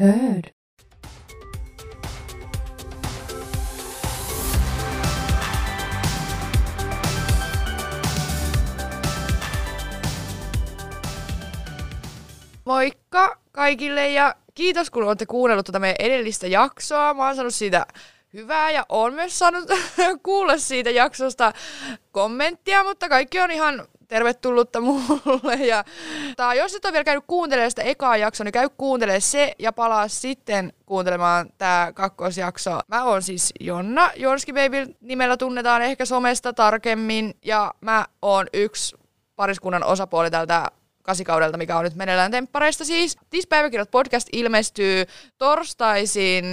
Heard. Moikka kaikille ja kiitos kun olette kuunnellut tätä meidän edellistä jaksoa. Mä oon saanut siitä hyvää ja oon myös saanut kuulla siitä jaksosta kommenttia, mutta kaikki on ihan tervetullutta mulle. Ja, tää, jos et ole vielä käynyt kuuntelemaan sitä ekaa jaksoa, niin käy kuuntelemaan se ja palaa sitten kuuntelemaan tämä kakkosjakso. Mä oon siis Jonna, Jonski Baby nimellä tunnetaan ehkä somesta tarkemmin ja mä oon yksi pariskunnan osapuoli tältä kasikaudelta, mikä on nyt meneillään temppareista siis. Tispäiväkirjat podcast ilmestyy torstaisin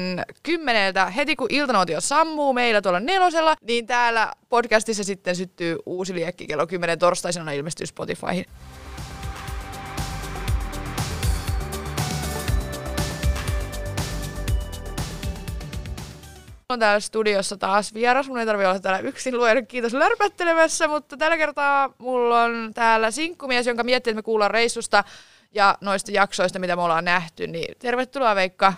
kymmeneltä heti kun iltanuotio sammuu meillä tuolla nelosella, niin täällä podcastissa sitten syttyy uusi liekki kello 10 torstaisena ilmestyy Spotifyhin. On täällä studiossa taas vieras. Mun ei tarvitse olla täällä yksin luen, kiitos lörpättelemässä, mutta tällä kertaa mulla on täällä sinkkumies, jonka miettii, että me kuullaan reissusta ja noista jaksoista, mitä me ollaan nähty. Niin tervetuloa Veikka.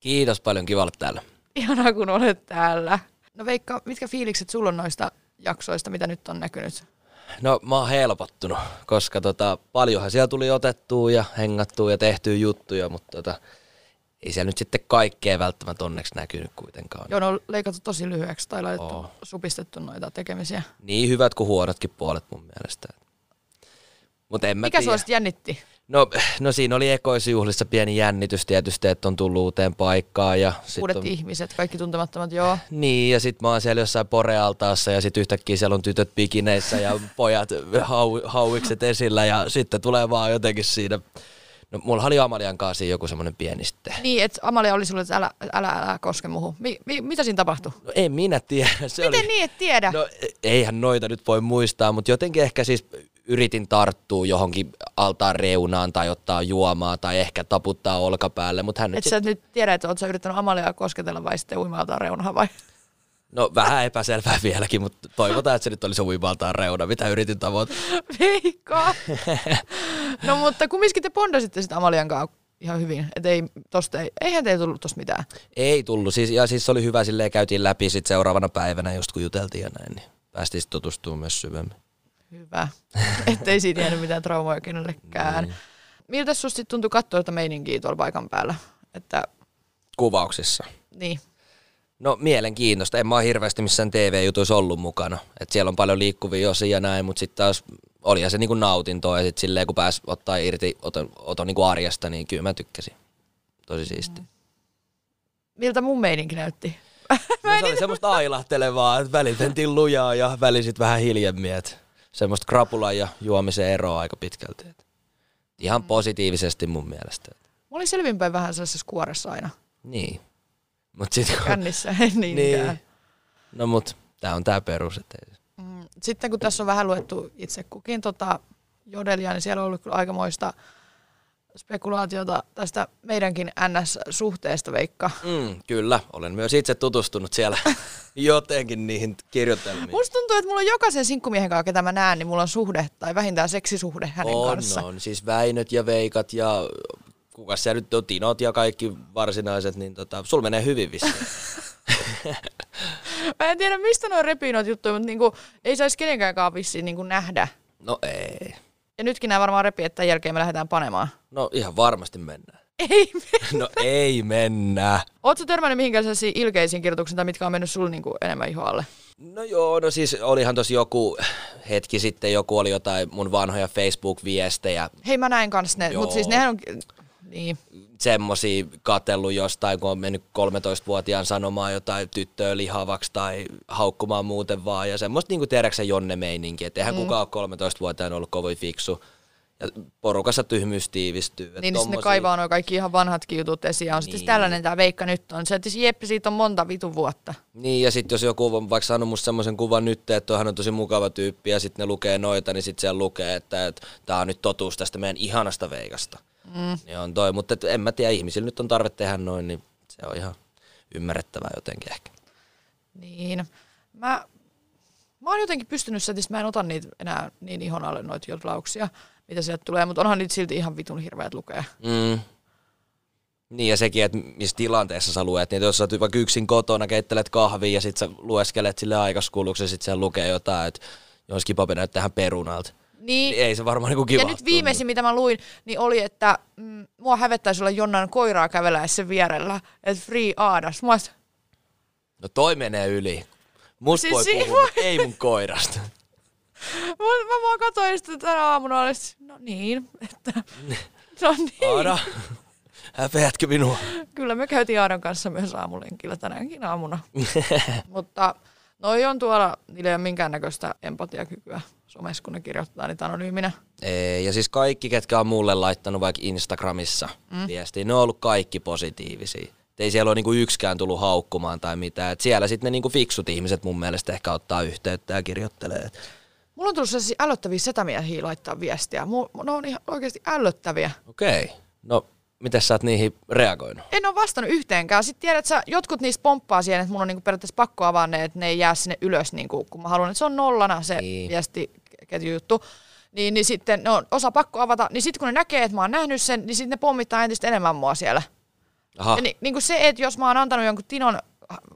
Kiitos paljon, kiva olla täällä. Ihanaa, kun olet täällä. No Veikka, mitkä fiilikset sulla on noista jaksoista, mitä nyt on näkynyt? No mä oon helpottunut, koska tota, paljonhan siellä tuli otettua ja hengattua ja tehtyä juttuja, mutta tota, ei siellä nyt sitten kaikkea välttämättä onneksi näkynyt kuitenkaan. Joo, ne on leikattu tosi lyhyeksi tai laitettu, oh. supistettu noita tekemisiä. Niin hyvät kuin huonotkin puolet mun mielestä. Mut en mä Mikä sua jännitti? No, no siinä oli ekoisjuhlissa pieni jännitys tietysti, että on tullut uuteen paikkaan. Ja sit Uudet on, ihmiset, kaikki tuntemattomat, joo. Niin, ja sitten mä oon siellä jossain porealtaassa ja sitten yhtäkkiä siellä on tytöt pikineissä ja pojat hau, hauikset esillä ja sitten tulee vaan jotenkin siinä No mulla oli Amalian kanssa joku semmoinen pieni sitten. Niin, että Amalia oli sulle, että älä, älä, älä koske muuhun. Mi, mi, mitä siinä tapahtui? No en minä tiedä. Se Miten oli... niin, et tiedä? No eihän noita nyt voi muistaa, mutta jotenkin ehkä siis yritin tarttua johonkin altaan reunaan tai ottaa juomaa tai ehkä taputtaa olkapäälle, mutta hän Et sä nyt tiedä, että oot sä yrittänyt Amaliaa kosketella vai sitten uimaltaan reunaa vai? No vähän epäselvää vieläkin, mutta toivotaan, että se nyt olisi uimaltaan reuna, mitä yritin tavoittaa. Veikka! no mutta kumminkin te bondasitte sitten Amalian kanssa ihan hyvin, että ei, tosta ei, eihän teille tullut tosta mitään. Ei tullut, siis, ja siis se oli hyvä, silleen käytiin läpi sit seuraavana päivänä, just kun juteltiin ja näin, niin päästiin sitten tutustumaan myös syvemmin. Hyvä, ettei siitä jäänyt mitään traumoja kenellekään. Niin. Miltä susta tuntui katsoa tätä meininkiä tuolla paikan päällä? Että, Kuvauksissa. niin, No mielenkiintoista. En mä ole hirveästi missään TV-jutuissa ollut mukana. Et siellä on paljon liikkuvia osia ja näin, mutta sitten taas olihan se niinku nautintoa ja sitten silleen kun pääsi ottaa irti oton, oton niinku arjesta, niin kyllä mä tykkäsin. Tosi siisti. Mm. miltä mun meininki näytti? No, se oli semmoista ailahtelevaa, että välillä mentiin lujaa ja välisit vähän hiljemmin. Et semmoista krapulan ja juomisen eroa aika pitkälti. Et ihan positiivisesti mun mielestä. Mä olin selvinpäin vähän sellaisessa kuoressa aina. Niin. Mut sit, kun, Kännissä ei niinkään. niin. No mut tää on tää perus. Et ei. Mm, Sitten kun tässä on vähän luettu itse kukin tota jodelia, niin siellä on ollut kyllä aikamoista spekulaatiota tästä meidänkin NS-suhteesta, Veikka. Mm, kyllä, olen myös itse tutustunut siellä jotenkin niihin kirjoitelmiin. Musta tuntuu, että mulla on jokaisen sinkkumiehen kanssa, ketä mä näen, niin mulla on suhde tai vähintään seksisuhde hänen on, kanssa. on, siis Väinöt ja Veikat ja kuka siellä nyt on, Tinot ja kaikki varsinaiset, niin tota, sul menee hyvin vissiin. Mä en tiedä, mistä noin repii noita juttuja, mutta niinku, ei saisi kenenkään vissiin niinku nähdä. no ei. Ja nytkin nämä varmaan repii, että tämän jälkeen me lähdetään panemaan. No ihan varmasti mennään. Ei me. No ei mennä. Ootko törmännyt mihinkään sellaisiin ilkeisiin kirjoituksiin, tai mitkä on mennyt sulle niinku enemmän ihoalle? No joo, no siis olihan tosi joku hetki sitten, joku oli jotain mun vanhoja Facebook-viestejä, Hei, mä näin kans ne, mutta siis nehän on... Niin. semmosia katellut jostain, kun on mennyt 13-vuotiaan sanomaan jotain tyttöä lihavaksi tai haukkumaan muuten vaan. Ja semmoista niinku tiedäksä Jonne meininki, että eihän mm. kukaan ole 13-vuotiaan ollut kovin fiksu. Ja porukassa tyhmyys tiivistyy. Niin, niin sitten ne tommosia- kaivaa nuo kaikki ihan vanhatkin jutut esiin. Ja on sitten Niin. tällainen tämä Veikka nyt on. Se, että siis Jeppi, siitä on monta vitun vuotta. Niin, ja sitten jos joku on vaikka saanut musta semmoisen kuvan nyt, että hän on tosi mukava tyyppi, ja sitten ne lukee noita, niin sitten siellä lukee, että, että tämä on nyt totuus tästä meidän ihanasta Veikasta. Mm. Niin on toi, mutta et en mä tiedä, ihmisillä nyt on tarve tehdä noin, niin se on ihan ymmärrettävää jotenkin ehkä. Niin. Mä, mä oon jotenkin pystynyt se, että mä en ota niitä enää niin ihon alle noita jotlauksia, mitä sieltä tulee, mutta onhan niitä silti ihan vitun hirveät lukea. Mm. Niin ja sekin, että missä tilanteessa sä luet, niin jos sä oot vaikka yksin kotona, keittelet kahvia ja sit sä lueskelet sille aikaskuluksi ja sit siellä lukee jotain, että jos kipapi näyttää perunalta. Niin, Niin ei se varmaan niinku kiva. ja nyt viimeisin, mitä mä luin, niin oli, että mm, mua hävettäisi olla jonnan koiraa käveläessä vierellä. Että free aadas. Mua No toi menee yli. Musta Siis voi puhua, mutta ei mun koirasta. Mä, mä vaan katsoin sitä tänä aamuna, sit, no niin, että, no niin. Aada, häpeätkö minua? Kyllä me käytiin Aadan kanssa myös aamulenkillä tänäänkin aamuna. Mutta noi on tuolla, niillä ei ole minkäännäköistä empatiakykyä somessa, kun ne kirjoittaa niitä anonyyminä. Ei, ja siis kaikki, ketkä on mulle laittanut vaikka Instagramissa mm. viestiä, ne on ollut kaikki positiivisia. Et ei siellä ole niinku yksikään tullut haukkumaan tai mitään. Et siellä sitten ne niinku fiksut ihmiset mun mielestä ehkä ottaa yhteyttä ja kirjoittelee. Mulla on tullut sellaisia ällöttäviä setämiehiä laittaa viestiä. Mu- ne on ihan oikeasti ällöttäviä. Okei, no miten sä oot niihin reagoinut? En ole vastannut yhteenkään. Sitten tiedät sä, jotkut niistä pomppaa siihen, että mun on niinku periaatteessa pakko avaa ne, että ne ei jää sinne ylös, niinku, kun mä haluan, että se on nollana se Niin. Viestiketjujuttu. Niin, niin sitten ne on osa pakko avata. Niin sitten kun ne näkee, että mä oon nähnyt sen, niin sitten ne pommittaa entistä enemmän mua siellä. Aha, Ja ni, niin kuin se, että jos mä oon antanut jonkun Tinon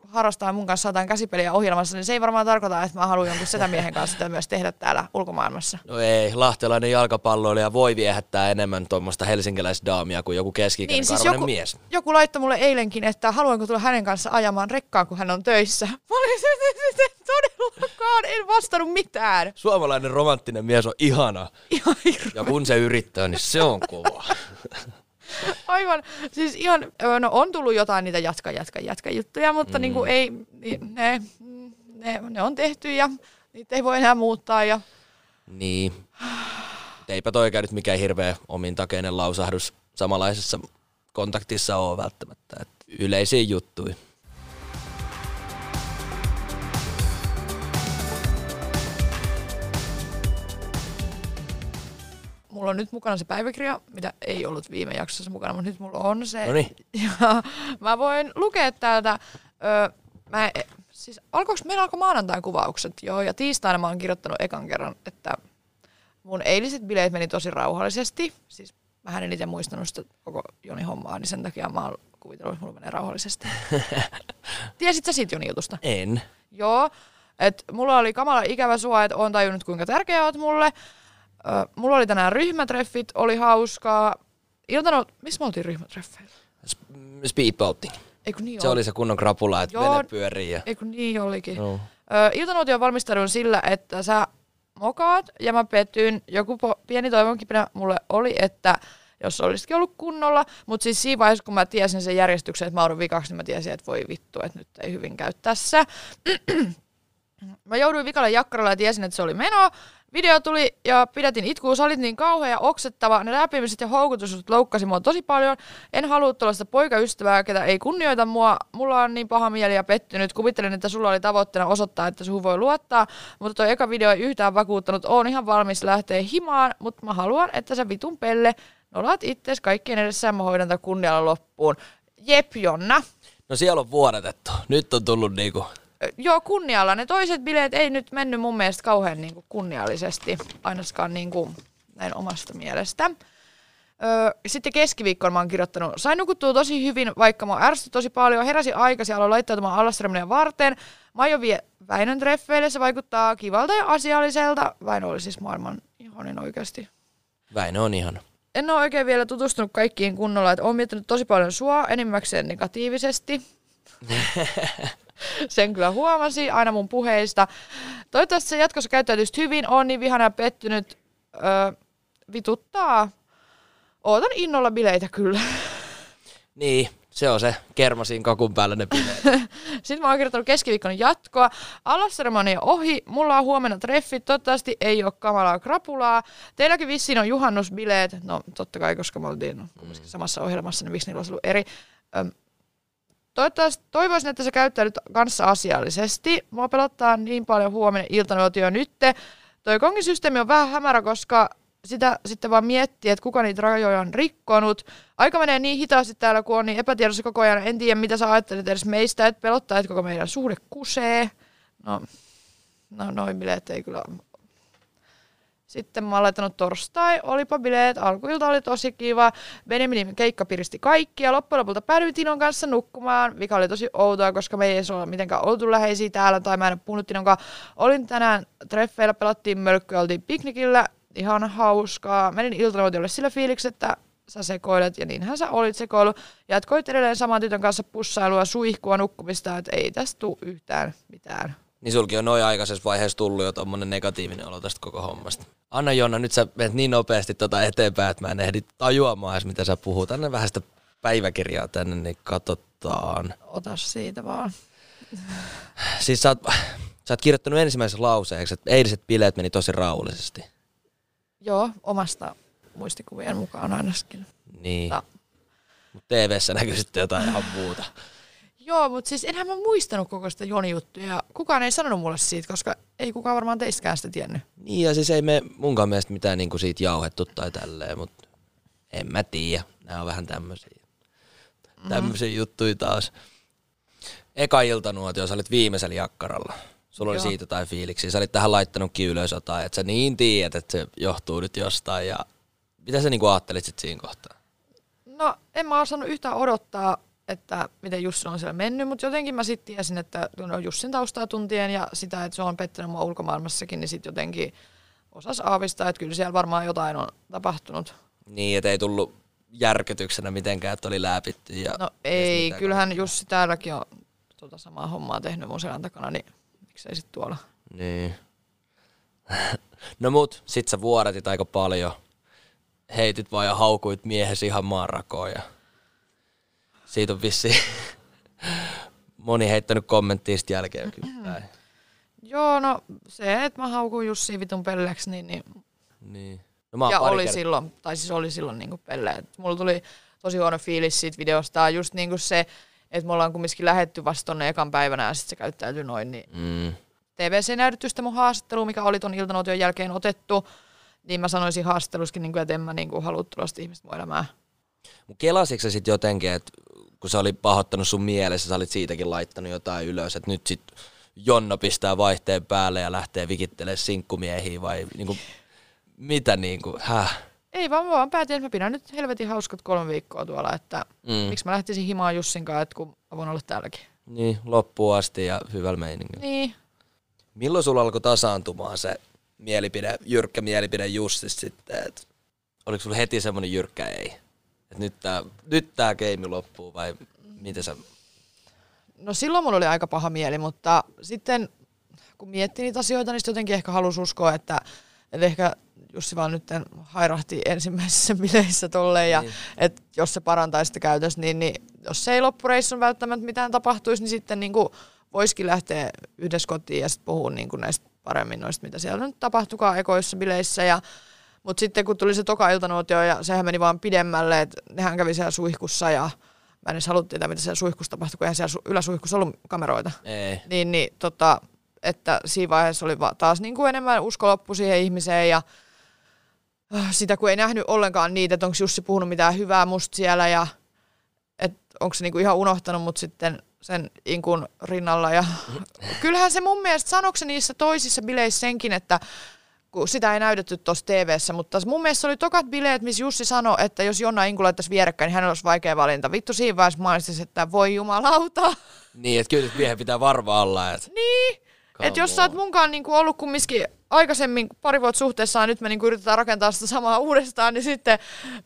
harrastaa mun kanssa jotain käsipeliä ohjelmassa, niin se ei varmaan tarkoita, että mä haluan jonkun setämiehen kanssa sitä myös tehdä täällä ulkomaailmassa. no ei, lahtelainen jalkapalloilija voi viehättää enemmän tuommoista helsinkiläisdaamia kuin joku keski-ikäinen Niin, siis joku, mies. joku laittoi mulle eilenkin, että haluanko tulla hänen kanssa ajamaan rekkaan, kun hän on töissä. Mä olin se, todellakaan, en vastannut mitään. Suomalainen romanttinen mies on ihana. Ihan hirveä. Ja kun se yrittää, niin se on kova. Aivan, siis ihan, no on tullut jotain niitä jatka, jatka, jatka juttuja, mutta mm. niin kuin ei, ne, ne, ne, on tehty ja niitä ei voi enää muuttaa ja Niin. Eipä toikaan nyt mikään hirveä omintakeinen lausahdus samanlaisessa kontaktissa ole välttämättä. Et yleisiä juttuja. Mulla on nyt mukana se päiväkirja, mitä ei ollut viime jaksossa mukana, mutta nyt mulla on se. Noniin. Ja mä voin lukea täältä, ö, mä, siis alkoiko, meillä alkoi maanantain kuvaukset, joo, ja tiistaina mä oon kirjoittanut ekan kerran, että mun eiliset bileet meni tosi rauhallisesti, siis mä en itse muistanut sitä koko Joni hommaa, niin sen takia mä oon kuvitellut, että mulla menee rauhallisesti. Tiesit sä siitä Joni jutusta? En. Joo, että mulla oli kamala ikävä sua, että oon tajunnut kuinka tärkeä oot mulle. Mulla oli tänään ryhmätreffit, oli hauskaa. Iltanot, missä me oltiin ryhmätreffeillä? Sp- speedboating. Eikö niin Se oli se kunnon krapula, että Joo. vene pyörii. Ja... Eikö niin olikin? No. Iltanuotion valmisteluun sillä, että sä mokaat ja mä petyin. Joku po- pieni toivonkipinä mulle oli, että jos olisitkin ollut kunnolla, mutta siis siinä vaiheessa, kun mä tiesin sen järjestyksen, että mä oudun vikaksi, niin mä tiesin, että voi vittu, että nyt ei hyvin käy tässä. mä jouduin vikalle jakkaralle ja tiesin, että se oli meno. Video tuli ja pidätin itkua, sä olit niin kauhea ja oksettava. Ne läpimiset ja houkutukset loukkasi mua tosi paljon. En halua tuollaista poikaystävää, ketä ei kunnioita mua. Mulla on niin paha mieli ja pettynyt. Kuvittelin, että sulla oli tavoitteena osoittaa, että suhun voi luottaa. Mutta toi eka video ei yhtään vakuuttanut. Oon ihan valmis lähteä himaan, mutta mä haluan, että sä vitun pelle nolaat ittees kaikkien edessä ja mä hoidan kunnialla loppuun. Jep, Jonna. no siellä on vuodatettu. Nyt on tullut niinku... Joo, kunnialla. Ne toiset bileet ei nyt mennyt mun mielestä kauhean niin kuin kunniallisesti, ainakaan niin kuin näin omasta mielestä. Öö, sitten keskiviikkona mä oon kirjoittanut, sain nukuttua tosi hyvin, vaikka mä ärsytti tosi paljon, heräsin aikaisin, aloin laittautumaan allastremia varten. Mä aion vie Väinön treffeille, se vaikuttaa kivalta ja asialliselta. Väinö oli siis maailman ihanin oikeasti. Väinö on ihana. En ole oikein vielä tutustunut kaikkiin kunnolla, että oon miettinyt tosi paljon sua, enimmäkseen negatiivisesti. Sen kyllä huomasi aina mun puheista. Toivottavasti se jatkossa käyttäytyisit hyvin, on niin vihana ja pettynyt. Öö, vituttaa. Ootan innolla bileitä kyllä. Niin, se on se kermasin kakun päällä ne bileet. Sitten mä oon kirjoittanut keskiviikkona jatkoa. Alasseremonia ohi. Mulla on huomenna treffit. Toivottavasti ei ole kamalaa krapulaa. Teilläkin vissiin on juhannusbileet. No totta kai, koska me oltiin kumminkin samassa ohjelmassa, niin miksi niillä olisi ollut eri. Öm, Toivottavasti, toivoisin, että sä käyttäydyt kanssa asiallisesti. Mua pelottaa niin paljon huomenna iltanuotio nytte. Toi kongisysteemi on vähän hämärä, koska sitä sitten vaan miettii, että kuka niitä rajoja on rikkonut. Aika menee niin hitaasti täällä, kun on niin epätiedossa koko ajan. En tiedä, mitä sä ajattelet edes meistä, että pelottaa, että koko meidän suhde kusee. No, no noin bileet ei kyllä... Sitten mä oon laittanut torstai, olipa bileet, alkuilta oli tosi kiva. Benjaminin keikka piristi kaikki ja loppujen lopulta päädyin Tinon kanssa nukkumaan, mikä oli tosi outoa, koska me ei ole mitenkään oltu läheisiä täällä tai mä en ole puhunut Tinon kanssa. Olin tänään treffeillä, pelattiin mölkkyä, oltiin piknikillä, ihan hauskaa. Menin iltanuotiolle sillä fiiliksi, että sä sekoilet, ja niinhän sä olit sekoilu. Jatkoit edelleen saman tytön kanssa pussailua, suihkua, nukkumista, että ei tästä tule yhtään mitään. Niin sulki on noin aikaisessa vaiheessa tullut jo tommonen negatiivinen olo tästä koko hommasta. Anna Jonna, nyt sä menet niin nopeasti tota eteenpäin, että mä en ehdi tajuamaan edes, mitä sä puhut. Anna vähän sitä päiväkirjaa tänne, niin katsotaan. Ota siitä vaan. Siis sä oot, sä oot kirjoittanut ensimmäisessä lauseeksi, että eiliset bileet meni tosi rauhallisesti. Joo, omasta muistikuvien mukaan ainakin. Niin. No. Mutta TV-ssä näkyy sitten jotain ihan muuta. Joo, mutta siis enhän mä muistanut koko sitä Joni-juttua ja kukaan ei sanonut mulle siitä, koska ei kukaan varmaan teistäkään sitä tiennyt. Niin ja siis ei me munkaan mielestä mitään niinku siitä jauhettu tai tälleen, mutta en mä tiedä. Nämä on vähän tämmöisiä. Tämmöisiä juttuja taas. Eka iltanuotio, sä olit viimeisellä jakkaralla. Sulla oli Joo. siitä jotain fiiliksiä. Sä olit tähän laittanutkin ylös jotain, että sä niin tiedät, että se johtuu nyt jostain. Ja mitä sä niinku ajattelit sit siinä kohtaa? No, en mä osannut yhtään odottaa, että miten Jussi on siellä mennyt, mutta jotenkin mä sitten tiesin, että no Jussin taustaa tuntien ja sitä, että se on pettänyt mua ulkomaailmassakin, niin sitten jotenkin osas aavistaa, että kyllä siellä varmaan jotain on tapahtunut. Niin, että ei tullut järkytyksenä mitenkään, että oli läpitty. Ja No ei, kyllähän Jussi täälläkin on tota samaa hommaa tehnyt mun selän takana, niin miksei sitten tuolla. Niin. no mut, sit sä vuodatit aika paljon. Heitit vaan ja haukuit miehesi ihan maanrakoon ja siitä on vissi moni heittänyt kommenttia sit jälkeenkin päin. Joo, no se, että mä haukun Jussi vitun pelleksi, niin, niin Niin. No, mä ja oli kert- silloin, tai siis oli silloin niinku pelle. Et mulla tuli tosi huono fiilis siitä videosta. Just niinku se, että me ollaan kumminkin lähetty vasta tonne ekan päivänä ja sitten se käyttäytyi noin. Niin Mm. TVC-näytötystä mun haastattelu, mikä oli ton iltanuotion jälkeen otettu, niin mä sanoisin haastattelussakin, niinku, että en mä niinku halua tuollaista ihmistä mun elämään. Mut kelasitko sä sit jotenkin, että kun se oli pahoittanut sun mielessä, sä olit siitäkin laittanut jotain ylös, että nyt sit Jonna pistää vaihteen päälle ja lähtee vikittelemään sinkkumiehiä vai niinku, mitä niinku, häh? Ei vaan, mä vaan päätin, että mä pidän nyt helvetin hauskat kolme viikkoa tuolla, että Mm. miksi mä lähtisin himaan Jussin kanssa, että kun mä voin olla täälläkin. Niin, loppuun asti ja hyvällä meiningillä. Niin, Milloin sulla alkoi tasaantumaan se mielipide, jyrkkä mielipide Justista sitten, että oliko sulla heti semmoinen jyrkkä ei? Että nyt tää, nyt tää keimi loppuu vai miten sä... No silloin mulla oli aika paha mieli, mutta sitten kun miettii niitä asioita, niin jotenkin ehkä halusi uskoa, että, että ehkä Jussi vaan nyt hairahti ensimmäisissä bileissä tolleen, ja Niin. että jos se parantaisi sitä käytöstä, niin, niin jos se ei loppureissun välttämättä mitään tapahtuisi, niin sitten niin kuin voisikin lähteä yhdessä kotiin ja sitten puhua niin kuin näistä paremmin noista, mitä siellä nyt tapahtukaan ekoissa bileissä. Ja, mutta sitten kun tuli se toka iltanuotio ja sehän meni vaan pidemmälle, että nehän kävi siellä suihkussa ja mä en edes halua tietää, mitä siellä suihkussa tapahtui, kun eihän siellä su- yläsuihkussa ollut kameroita. Ei. Niin, niin tota, että siinä vaiheessa oli va- taas niin kuin enemmän usko loppu siihen ihmiseen ja äh, sitä kun ei nähnyt ollenkaan niitä, että onko Jussi puhunut mitään hyvää musta siellä ja onko se niinku ihan unohtanut mut sitten sen inkun rinnalla. Ja kyllähän se mun mielestä sanoiko se niissä toisissa bileissä senkin, että kun sitä ei näytetty tuossa TV-ssä, mutta mun mielestä oli tokat bileet, missä Jussi sanoi, että jos Jonna Inku laittaisi vierekkäin, niin hänellä olisi vaikea valinta. Vittu siinä vaiheessa mainitsin, että voi jumalauta. Niin, että kyllä nyt miehen pitää varma olla, että... Niin, että jos sä oot munkaan niinku ollut kumminkin aikaisemmin pari vuotta suhteessa ja nyt me niinku yritetään rakentaa sitä samaa uudestaan, niin sitten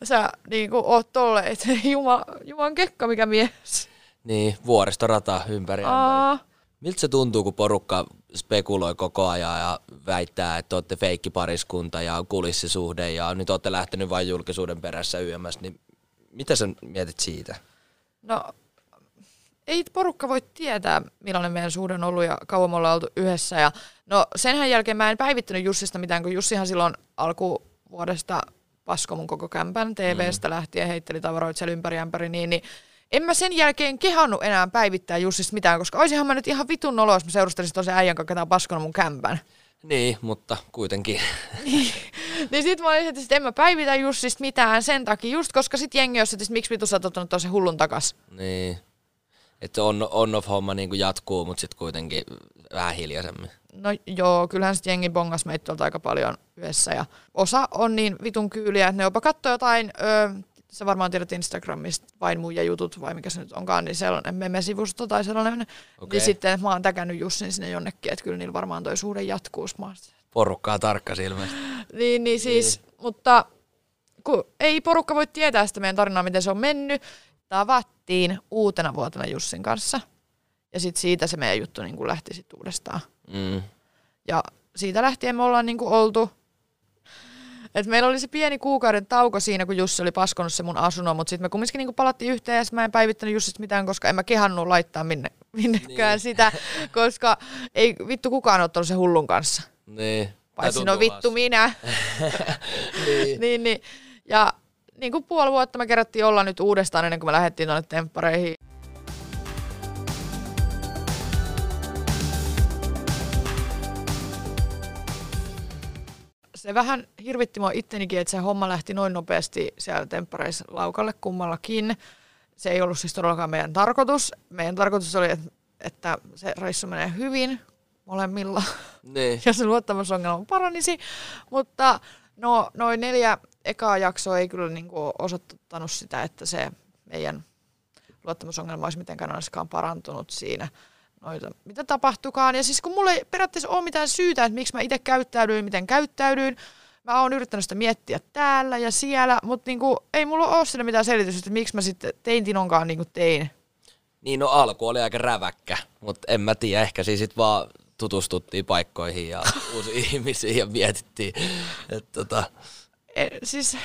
sä niinku oot tolle, että juma, juman kekka mikä mies. Niin, vuoristorata ympäri. Aa, Miltä se tuntuu, kun porukka spekuloi koko ajan ja väittää, että olette feikkipariskunta ja kulissisuhde ja nyt olette lähtenyt vain julkisuuden perässä yömässä, niin mitä sä mietit siitä? no ei porukka voi tietää, millainen meidän suhde on ollut ja kauan me ollaan oltu yhdessä. Ja, no senhän jälkeen mä en päivittänyt Jussista mitään, kun Jussihan silloin alkuvuodesta pasko mun koko kämpän TV-stä lähtien, heitteli tavaroita siellä ympäri ämpäri, niin, niin en mä sen jälkeen kehannut enää päivittää Jussista mitään, koska olisinhan mä nyt ihan vitun nolo, jos mä seurustelisin tosen äijän kanssa, on paskonut mun kämpän. Niin, mutta kuitenkin. niin sit mä olin, että sit en mä päivitä Jussista mitään sen takia, just koska sit jengi olisi, että miksi vitu sä oot ottanut tosen hullun takas. niin. Että on, on-off-homma niin jatkuu, mutta sitten kuitenkin vähän hiljaisemmin. no joo, kyllähän sitten jengi bongas meitä tuolta aika paljon yhdessä. Ja osa on niin vitun kyyliä, että ne jopa katsoo jotain, öö, sä varmaan tiedät Instagramista vain muija jutut vai mikä se nyt onkaan, niin sellainen meme-sivusto tai sellainen. Okay. Niin sitten mä oon täkännyt Jussin sinne jonnekin, että kyllä niillä varmaan toi suhde jatkuu. Porukkaa tarkka silmästä. niin, niin siis, niin. mutta kun ei porukka voi tietää sitä meidän tarinaa, miten se on mennyt. Tavattiin uutena vuotena Jussin kanssa. Ja sitten siitä se meidän juttu niin lähti sitten uudestaan. Mm. Ja siitä lähtien me ollaan niin oltu et meillä oli se pieni kuukauden tauko siinä, kun Jussi oli paskonut se mun asunnon, mutta sitten me kumminkin niinku palattiin yhteen ja mä en päivittänyt Jussista mitään, koska en mä kehannut laittaa minne, minnekään niin. sitä, koska ei vittu kukaan ottanut se hullun kanssa. Niin. Paitsi no vittu minä. niin. niin, niin. Ja niin kuin puoli vuotta me kerättiin olla nyt uudestaan ennen kuin me lähdettiin tuonne temppareihin. Se vähän hirvitti mua ittenikin, että se homma lähti noin nopeasti siellä temppareissa laukalle kummallakin. Se ei ollut siis todellakaan meidän tarkoitus. Meidän tarkoitus oli, että, se reissu menee hyvin molemmilla niin. ja se luottamusongelma paranisi. Mutta no, noin neljä ekaa jaksoa ei kyllä niinku osoittanut sitä, että se meidän luottamusongelma olisi mitenkään olisikaan parantunut siinä noita, mitä tapahtukaan. Ja siis kun mulla ei periaatteessa ole mitään syytä, että miksi mä itse käyttäydyin, miten käyttäydyin, mä oon yrittänyt sitä miettiä täällä ja siellä, mutta niinku, ei mulla ole sille mitään selitystä, että miksi mä sitten tein Tinonkaan niin kuin tein. Niin no alku oli aika räväkkä, mutta en mä tiedä, ehkä siis sit vaan tutustuttiin paikkoihin ja uusiin ihmisiin ja mietittiin. Että tota. e, siis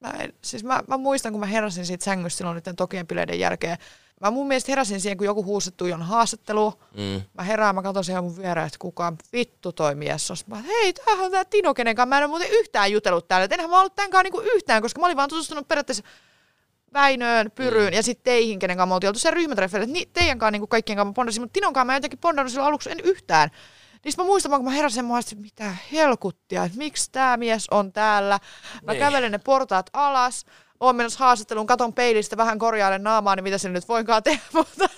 mä, en, siis mä, mä, muistan, kun mä heräsin siitä sängystä silloin niiden Tokien bileiden jälkeen, Mä mun mielestä heräsin siihen, kun joku huusettu on haastattelu. Mm. Mä herään, mä katson siihen mun viereen, että kuka vittu toi mies on. Mä hei, tämähän on tää Tino, kenenkaan mä en ole muuten yhtään jutellut täällä. Et enhän mä ollut tämänkaan niinku yhtään, koska mä olin vaan tutustunut periaatteessa Väinöön, Pyryyn mm. ja sitten teihin, kenen kanssa me oltiin oltu sen ryhmätreffeille. Ni, teidän kanssa niinku kaikkien kanssa mä pondasin, mutta Tinon kanssa mä jotenkin pondannut silloin aluksi en yhtään. Niin mä muistan, kun mä heräsin, mä että mitä helkuttia, että miksi tämä mies on täällä. Mä niin. kävelen ne portaat alas oon menossa haastatteluun, katon peilistä, vähän korjailen naamaa, niin mitä se nyt voinkaan tehdä, mutta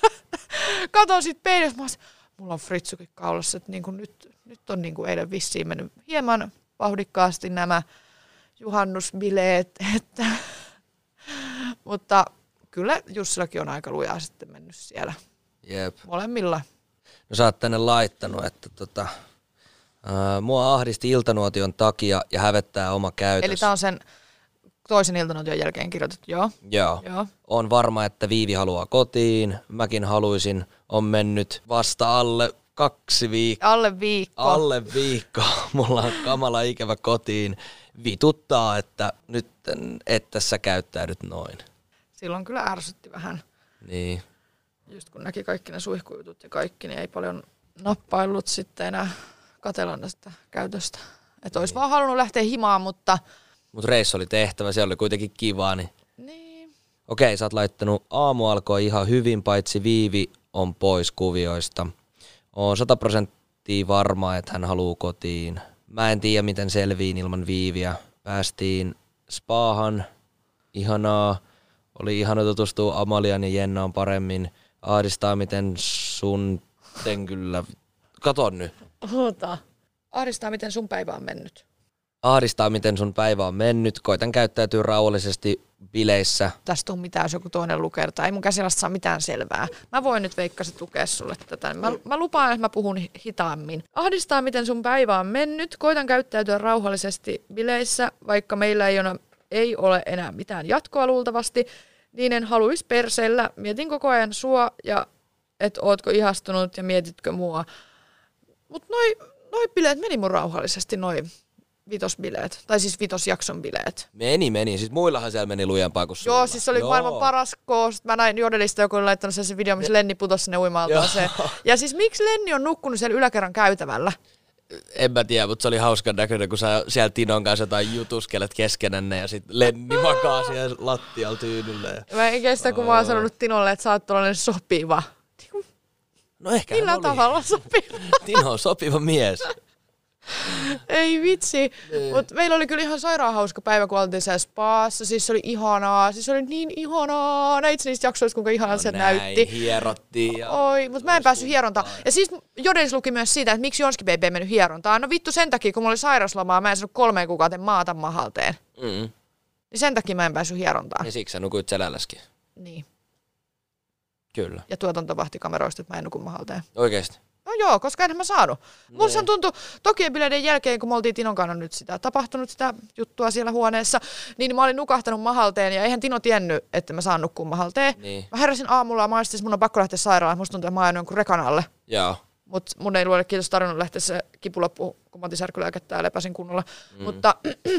katon sitten peilistä, mä mulla on fritsukin kaulassa, että niin kuin nyt, nyt on niin kuin eilen vissiin mennyt hieman vauhdikkaasti nämä juhannusbileet, että mutta kyllä Jussillakin on aika lujaa sitten mennyt siellä. Jep. Molemmilla. No sä oot tänne laittanut, että tota, ää, mua ahdisti iltanuotion takia ja hävettää oma käytös. Eli tää on sen toisen iltanuotion jälkeen kirjoitettu, joo. Joo. joo. On varma, että Viivi haluaa kotiin. Mäkin haluaisin. On mennyt vasta alle kaksi viikkoa. Alle viikko. Alle viikko. Mulla on kamala ikävä kotiin. Vituttaa, että nyt että sä käyttäydyt noin. Silloin kyllä ärsytti vähän. Niin. Just kun näki kaikki ne suihkujutut ja kaikki, niin ei paljon nappaillut sitten enää katella näistä käytöstä. Että olisi niin. vaan halunnut lähteä himaan, mutta mutta reissu oli tehtävä, se oli kuitenkin kiva. Niin... niin. Okei, sä oot laittanut aamu alkoi ihan hyvin, paitsi Viivi on pois kuvioista. Oon sata prosenttia varma, että hän haluaa kotiin. Mä en tiedä, miten selviin ilman Viiviä. Päästiin spaahan. Ihanaa. Oli ihana tutustua Amalian ja Jennaan paremmin. Ahdistaa, miten sun... ten kyllä... Katon nyt. Ota. Ahdistaa, miten sun päivä on mennyt ahdistaa, miten sun päivä on mennyt. Koitan käyttäytyä rauhallisesti bileissä. Tästä on mitään, jos joku toinen lukertaa. Ei mun käsilasta saa mitään selvää. Mä voin nyt veikkasit lukea sulle tätä. Mä, mä lupaan, että mä puhun hitaammin. Ahdistaa, miten sun päivä on mennyt. Koitan käyttäytyä rauhallisesti bileissä, vaikka meillä ei ole, ei ole enää mitään jatkoa luultavasti. Niin en haluaisi perseillä. Mietin koko ajan sua ja että ootko ihastunut ja mietitkö mua. Mutta noi, noi bileet meni mun rauhallisesti, noin vitosbileet, tai siis vitosjakson bileet. Meni, meni. Siis muillahan siellä meni lujempaa kuin sulla. Joo, siis se oli Joo. maailman paras koos. Mä näin Jodelista joku oli laittanut sen, video, missä Lenni putosi sinne uimaltaan. Se. Ja siis miksi Lenni on nukkunut siellä yläkerran käytävällä? En mä tiedä, mutta se oli hauskan näköinen, kun sä siellä Tinon kanssa jotain jutuskelet keskenänne ja sitten Lenni makaa siellä lattialla tyynyllä. Mä en kestä, kun mä oon sanonut Tinolle, että sä oot tuollainen sopiva. No ehkä Millä tavalla sopiva? Tino on sopiva mies. Ei vitsi. Mutta meillä oli kyllä ihan sairaan hauska päivä, kun oltiin siellä spaassa. Siis se oli ihanaa. Siis se oli niin ihanaa. Näit niistä jaksoista, kuinka ihanaa no se näin, näytti. hierottiin. Ja... Oi, mutta mä en päässyt hierontaan. Ja siis Jodelis luki myös siitä, että miksi Jonski Baby ei mennyt hierontaan. No vittu sen takia, kun mulla oli sairaslomaa, mä en saanut kolmeen kuukauteen maata mahalteen. Mm. Niin sen takia mä en päässyt hierontaan. Ja siksi sä nukuit selälläskin. Niin. Kyllä. Ja tuotantovahti-kameroista, että mä en nuku mahalteen. Oikeesti. No joo, koska enhän mä saanut. Musta tuntui Tokien bileiden jälkeen, kun me oltiin Tinon kanssa nyt sitä tapahtunut sitä juttua siellä huoneessa, niin mä olin nukahtanut mahalteen ja eihän Tino tiennyt, että mä saan nukkua mahalteen. Niin. Mä heräsin aamulla ja mä olisin, mun on pakko lähteä sairaalaan. Musta tuntuu, että mä oon jonkun rekan alle. Joo. Mutta mun ei luoda kiitos tarvinnut lähteä se kipuloppu, kun mä otin särkylääkettä ja lepäsin kunnolla. Mm. Mutta,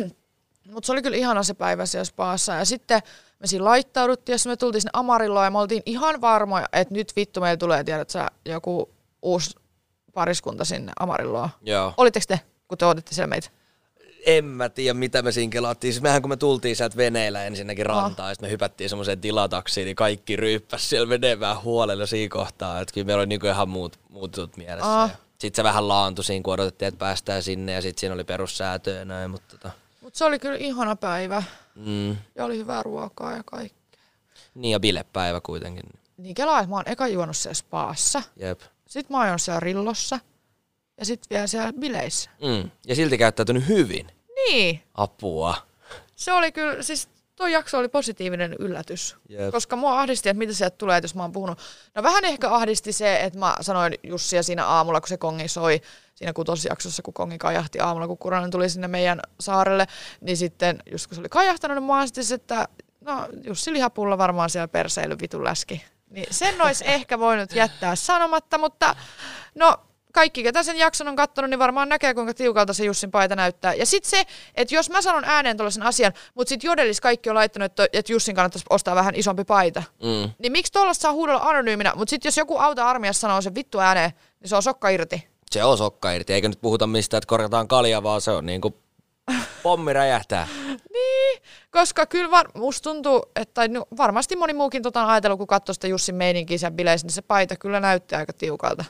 mutta se oli kyllä ihana se päivä siellä spaassa. Ja sitten me siinä laittauduttiin, ja me tultiin sinne Amarilloon, ja me oltiin ihan varmoja, että nyt vittu meillä tulee, tiedät sä, joku uusi pariskunta sinne Amarilloon. Joo. Olitteko te, kun te odotitte siellä meitä? En mä tiedä, mitä me siinä kelattiin. Siis mehän kun me tultiin sieltä veneellä ensinnäkin rantaan, oh. ja sitten me hypättiin semmoiseen tilataksiin, niin kaikki ryyppäs siellä veneen huolella siinä kohtaa. Että kyllä meillä oli niinku ihan muut, muut jutut mielessä. Oh. Sitten se vähän laantui siinä, kun odotettiin, että päästään sinne, ja sitten siinä oli perussäätö ja näin. Mutta tota, Mutta se oli kyllä ihana päivä. mm, Ja oli hyvää ruokaa ja kaikki. niin ja bilepäivä kuitenkin. Niin kelaa, että mä oon eka juonut siellä spaassa. Jep. Sitten mä oon siellä rillossa. Ja sitten vielä siellä bileissä. Mm. Ja silti käyttäytynyt hyvin. Niin. Apua. Se oli kyllä, siis tuo jakso oli positiivinen yllätys. Jep. Koska mua ahdisti, että mitä sieltä tulee, että jos mä oon puhunut. No vähän ehkä ahdisti se, että mä sanoin Jussia siinä aamulla, kun se kongi soi, siinä kutosjaksossa, kun kongi kajahti aamulla, kun Kuranen tuli sinne meidän saarelle, niin sitten just kun se oli kajahtanut, niin ahdisti se, että no Jussi Lihapulla varmaan siellä perseily vitun läski. Niin sen olisi ehkä voinut jättää sanomatta, mutta no kaikki, ketä sen jakson on katsonut, niin varmaan näkee, kuinka tiukalta se Jussin paita näyttää. Ja sitten se, että jos mä sanon ääneen tuollaisen asian, mutta sitten Jodelis kaikki on laittanut, että, että Jussin kannattaisi ostaa vähän isompi paita. Mm. Niin miksi tuollaista saa huudella anonyyminä, mutta sitten jos joku auta armiassa sanoo sen vittu ääneen, niin se on sokka irti. Se on sokka irti, eikä nyt puhuta mistään, että korjataan kaljaa, vaan se on niinku pommi räjähtää. Niin, koska kyllä var, musta tuntuu, että no, varmasti moni muukin tota on ajatellut, kun katsoo sitä Jussin meininkiä siellä bileissä, niin se paita kyllä näyttää aika tiukalta.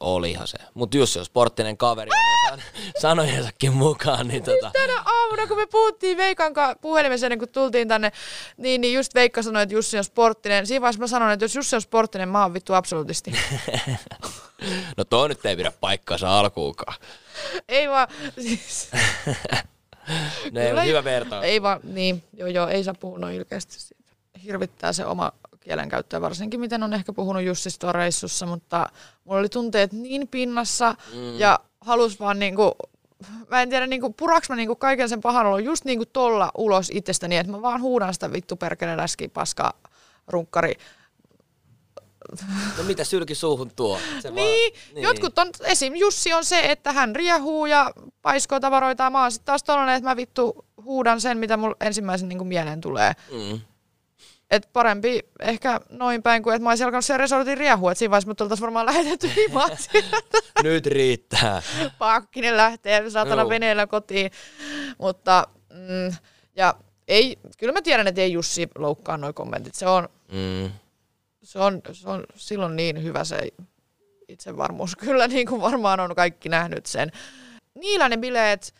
Olihan se. Mutta Jussi on sporttinen kaveri, san- sanojensakin mukaan, niin tota... Tänä aamuna, kun me puhuttiin Veikan kanssa puhelimessa ennen kuin tultiin tänne, niin, niin just Veikka sanoi, että Jussi on sporttinen. Siinä vaiheessa mä sanoin, että jos Jussi on sporttinen, mä oon vittu absoluutisti. No toi nyt ei pidä paikkaansa alkuukaan. ei vaan, siis, Ei, Kyllä ole hyvä vertaus. ei vaan, niin, joo joo, ei saa puhua noin ilkeästi siitä. Hirvittää se oma kielenkäyttö, varsinkin miten on ehkä puhunut Jussista reissussa, mutta mulla oli tunteet niin pinnassa mm. ja halus vaan niinku, mä en tiedä, niinku, puraks mä niinku kaiken sen pahan olon just niinku tolla ulos itsestäni, että mä vaan huudan sitä vittu perkele läski paska runkkari. No mitä sylki suuhun tuo? Se Niin, vaan, jotkut on, esim. Jussi on se, että hän riehuu ja paiskoo tavaroita mä oon sitten taas tollanen, että mä vittu huudan sen, mitä mulla ensimmäisen niinku mieleen tulee. Mm. Et parempi ehkä noin päin kuin, että mä olisin alkanut siellä resortin riehua, että siinä vaiheessa mut oltaisiin varmaan lähetetty himaan. Nyt riittää. Pakkinen lähtee saatana Joo. veneellä kotiin. Mutta, mm, ja ei, kyllä mä tiedän, että ei Jussi loukkaa noin kommentit. Se on, Mm. Se on, se on silloin niin hyvä se itsevarmuus. Kyllä niin kuin varmaan on kaikki nähnyt sen. Niillä ne bileet,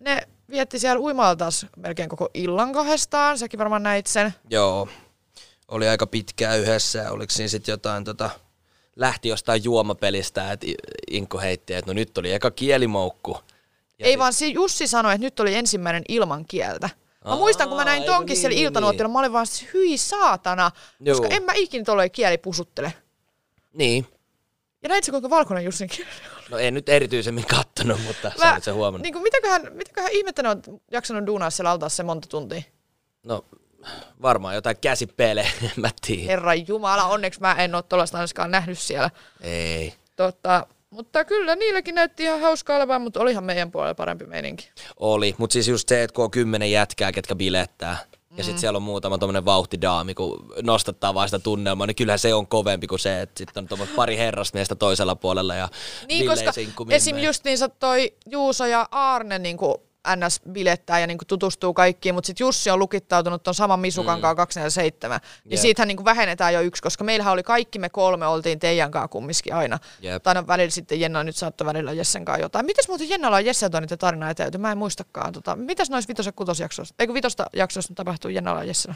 ne vietti siellä uimaltas melkein koko illan kahdestaan. Säkin varmaan näit sen. Joo. Oli aika pitkään yhdessä oliko siinä sitten jotain tota, lähti jostain juomapelistä, että Inkko heitti, että no nyt oli eka kielimoukku. Ja Ei sit- vaan si- Jussi sanoi, että nyt oli ensimmäinen ilman kieltä. Mä muistan, kun mä näin tonkin niin, siellä niin, iltanuotilla, mä olin vaan siis, hyi saatana, koska en mä ikinä tolleen kieli pusuttele. Niin. Ja näit sä, kuinka valkoinen Jussin kieli? No en nyt erityisemmin kattonut, mutta sä Mä, olit sen huomannut. niin kuin, mitäköhän, mitäköhän ihmettä ne on jaksanut duunaa siellä altaassa se monta tuntia? No varmaan jotain käsipelejä, en mä tiedä. Herran Jumala, onneksi mä en ole tuollaista ainakaan nähnyt siellä. Ei. Tota, mutta kyllä, niilläkin näytti ihan hauskaa olevan, mutta olihan meidän puolella parempi meininki. Oli, mutta siis just se, että kun on kymmenen jätkää, ketkä bilettää, ja sitten siellä on muutama tommonen vauhtidaami, kun nostattaa vaan sitä tunnelmaa, niin kyllähän se on kovempi kuin se, että sitten on tuommoista pari herrasmiestä toisella puolella ja Niin, koska esim. Mimme. justiinsa toi Juuso ja Aarne niin kuin ns. bilettää ja niinku tutustuu kaikkiin, mutta sitten Jussi on lukittautunut tuon saman Misukan kanssa 247. Niin Jep. siitähän niinku vähennetään jo yksi, koska meillähän oli kaikki me kolme, oltiin teidän kanssa kumminkin aina. Jep. Tai aina välillä sitten Jenna nyt saattoi välillä Jessen kanssa jotain. Mites muuten Jennalla on Jesse toi niitä tarinaa eteen? Mä en muistakaan. Tota, mitäs noissa vitos- ja kutosjaksoissa? Eikö vitosta jaksoissa tapahtuu Jennalla ja Jessellä?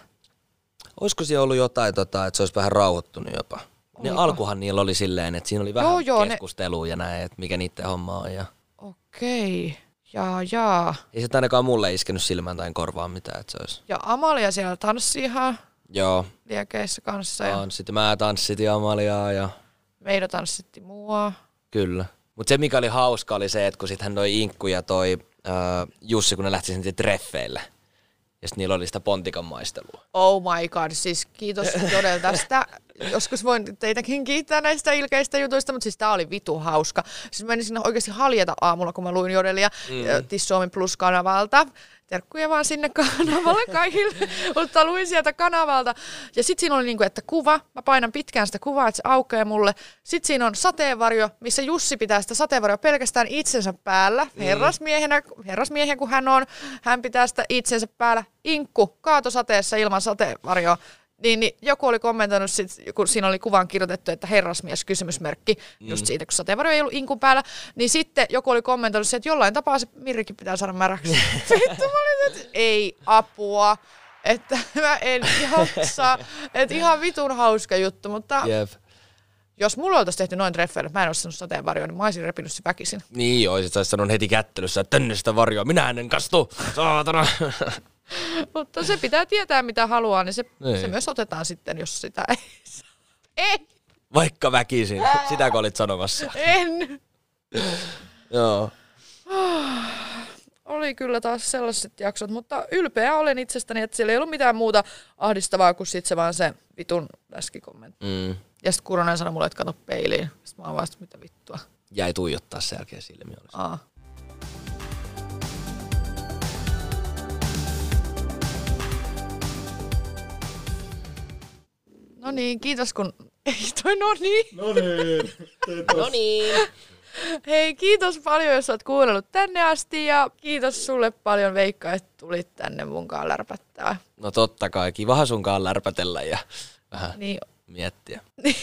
Olisiko siellä ollut jotain, tota, että se olisi vähän rauhoittunut jopa? Niin Oliko? alkuhan niillä oli silleen, että siinä oli vähän Joo, joo, ne- keskustelua ja näin, että mikä niiden homma on. Ja Okei. Jaa, jaa. ei se ainakaan mulle iskenyt silmään tai korvaan mitään, että se olisi. Ja Amalia siellä tanssi ihan Joo, liekeissä kanssa. Ja. Sitten mä tanssit ja Amaliaa ja Meida tanssitti mua. kyllä. Mutta se mikä oli hauska oli se, että kun sitten hän toi Inkku ja toi äh, Jussi, kun ne lähti sinne treffeille. Ja sitten niillä oli sitä pontikan maistelua. Oh my god, siis kiitos todella tästä. Joskus voin teitäkin kiittää näistä ilkeistä jutuista, mutta siis tää oli vitu hauska. Siis mä sinne oikeasti haljeta aamulla, kun mä luin Jodelia mm. Plus-kanavalta. Terkkuja vaan sinne kanavalle kaikille, mutta luin sieltä kanavalta. Ja sitten siinä oli niinku, että kuva, mä painan pitkään sitä kuvaa, että se aukeaa mulle. Sitten siinä on sateenvarjo, missä Jussi pitää sitä sateenvarjoa pelkästään itsensä päällä, herrasmiehenä, herrasmiehenä kun hän on. Hän pitää sitä itsensä päällä. Inkku, kaatosateessa ilman sateenvarjoa. Niin, niin joku oli kommentoinut, sit, kun siinä oli kuvan kirjoitettu, että herrasmies kysymysmerkki, just siitä, kun sateenvarjo ei ollut inkun päällä, niin sitten joku oli kommentoinut se, että jollain tapaa se Mirrikin pitää saada märäksi. Vittu, mä olin, että ei apua, että mä en jaksa, että ihan vitun hauska juttu, mutta Jep. jos mulla oltaisi tehty noin treffeille, mä en olisi sanonut sateenvarjoa, niin mä olisin repinyt se väkisin. Niin joo, sit sä sanonut heti kättelyssä, että tänne sitä varjoa, minä en kastu, saatana. Mutta se pitää tietää, mitä haluaa, niin se, Niin. se myös otetaan sitten, jos sitä ei saa. Ei, Vaikka väkisin, sitäkö olit sanomassa? en. Joo. Oli kyllä taas sellaiset jaksot, mutta ylpeä olen itsestäni, että siellä ei ollut mitään muuta ahdistavaa kuin sit se vaan se vitun läskikommentti. Mm. Ja sitten Kuronen sanoi mulle, että kato peiliin. Sitten mä oon vasta, mitä vittua. Jäi tuijottaa sen jälkeen silmiä. Aa. No niin, kiitos kun... Ei toi no niin. No niin. No niin. Hei, kiitos paljon, jos olet kuunnellut tänne asti ja kiitos sulle paljon Veikka, että tulit tänne munkaan lärpättää. No totta kai, kivahan sunkaan lärpätellä ja vähän Niin, miettiä.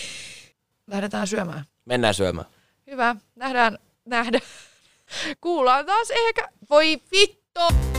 lähdetään syömään. Mennään syömään. Hyvä, nähdään, nähdään. Kuullaan taas ehkä. Voi vittu!